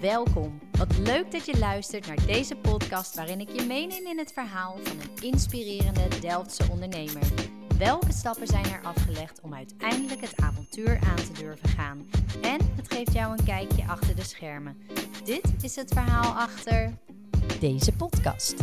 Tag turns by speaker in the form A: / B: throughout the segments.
A: Welkom. Wat leuk dat je luistert naar deze podcast waarin ik je meeneem in het verhaal van een inspirerende Delftse ondernemer. Welke stappen zijn er afgelegd om uiteindelijk het avontuur aan te durven gaan? En het geeft jou een kijkje achter de schermen. Dit is het verhaal achter deze podcast.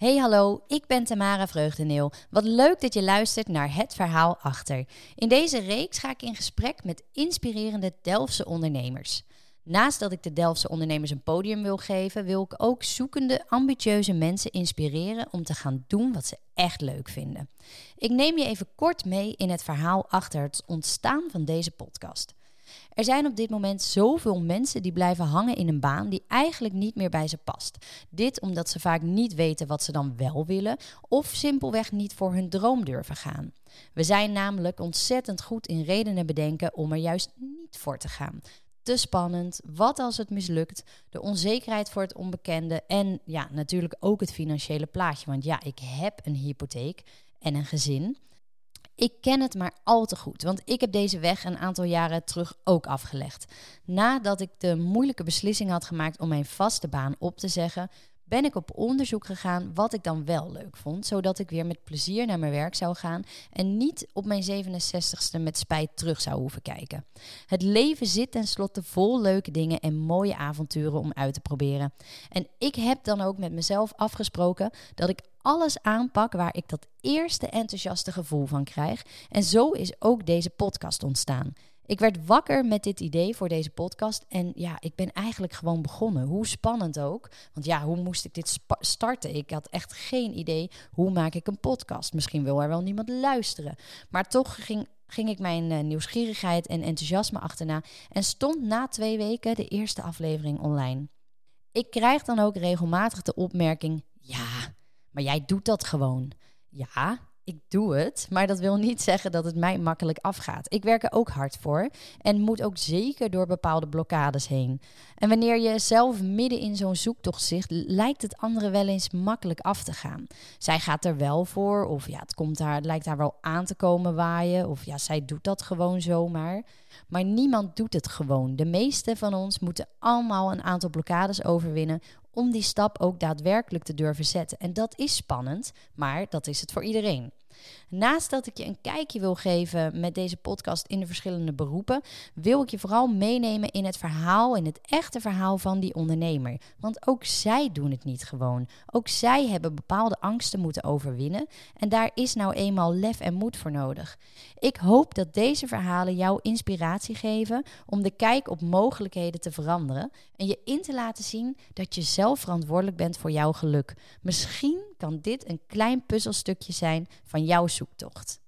A: Hey hallo, ik ben Tamara Vreugdeneel. Wat leuk dat je luistert naar Het Verhaal Achter. In deze reeks ga ik in gesprek met inspirerende Delftse ondernemers. Naast dat ik de Delftse ondernemers een podium wil geven, wil ik ook zoekende, ambitieuze mensen inspireren om te gaan doen wat ze echt leuk vinden. Ik neem je even kort mee in het verhaal achter het ontstaan van deze podcast. Er zijn op dit moment zoveel mensen die blijven hangen in een baan die eigenlijk niet meer bij ze past. Dit omdat ze vaak niet weten wat ze dan wel willen of simpelweg niet voor hun droom durven gaan. We zijn namelijk ontzettend goed in redenen bedenken om er juist niet voor te gaan. Te spannend, wat als het mislukt, de onzekerheid voor het onbekende en ja, natuurlijk ook het financiële plaatje. Want ja, ik heb een hypotheek en een gezin. Ik ken het maar al te goed, want ik heb deze weg een aantal jaren terug ook afgelegd. Nadat ik de moeilijke beslissing had gemaakt om mijn vaste baan op te zeggen, ben ik op onderzoek gegaan wat ik dan wel leuk vond, zodat ik weer met plezier naar mijn werk zou gaan en niet op mijn 67ste met spijt terug zou hoeven kijken. Het leven zit tenslotte vol leuke dingen en mooie avonturen om uit te proberen. En ik heb dan ook met mezelf afgesproken dat ik alles aanpak waar ik dat eerste enthousiaste gevoel van krijg. En zo is ook deze podcast ontstaan. Ik werd wakker met dit idee voor deze podcast en ja, ik ben eigenlijk gewoon begonnen. Hoe spannend ook. Want ja, hoe moest ik dit starten? Ik had echt geen idee hoe maak ik een podcast. Misschien wil er wel niemand luisteren. Maar toch ging, ging ik mijn uh, nieuwsgierigheid en enthousiasme achterna en stond na twee weken de eerste aflevering online. Ik krijg dan ook regelmatig de opmerking: ja, maar jij doet dat gewoon. Ja, ik doe het, maar dat wil niet zeggen dat het mij makkelijk afgaat. Ik werk er ook hard voor en moet ook zeker door bepaalde blokkades heen. En wanneer je zelf midden in zo'n zoektocht zit, lijkt het anderen wel eens makkelijk af te gaan. Zij gaat er wel voor, of ja, het, komt haar, het lijkt haar wel aan te komen waaien, of ja, zij doet dat gewoon zomaar. Maar niemand doet het gewoon. De meeste van ons moeten allemaal een aantal blokkades overwinnen om die stap ook daadwerkelijk te durven zetten. En dat is spannend, maar dat is het voor iedereen. Naast dat ik je een kijkje wil geven met deze podcast in de verschillende beroepen, wil ik je vooral meenemen in het verhaal, in het echte verhaal van die ondernemer. Want ook zij doen het niet gewoon. Ook zij hebben bepaalde angsten moeten overwinnen en daar is nou eenmaal lef en moed voor nodig. Ik hoop dat deze verhalen jou inspiratie geven om de kijk op mogelijkheden te veranderen en je in te laten zien dat je zelf verantwoordelijk bent voor jouw geluk. Misschien kan dit een klein puzzelstukje zijn van jouw zoektocht.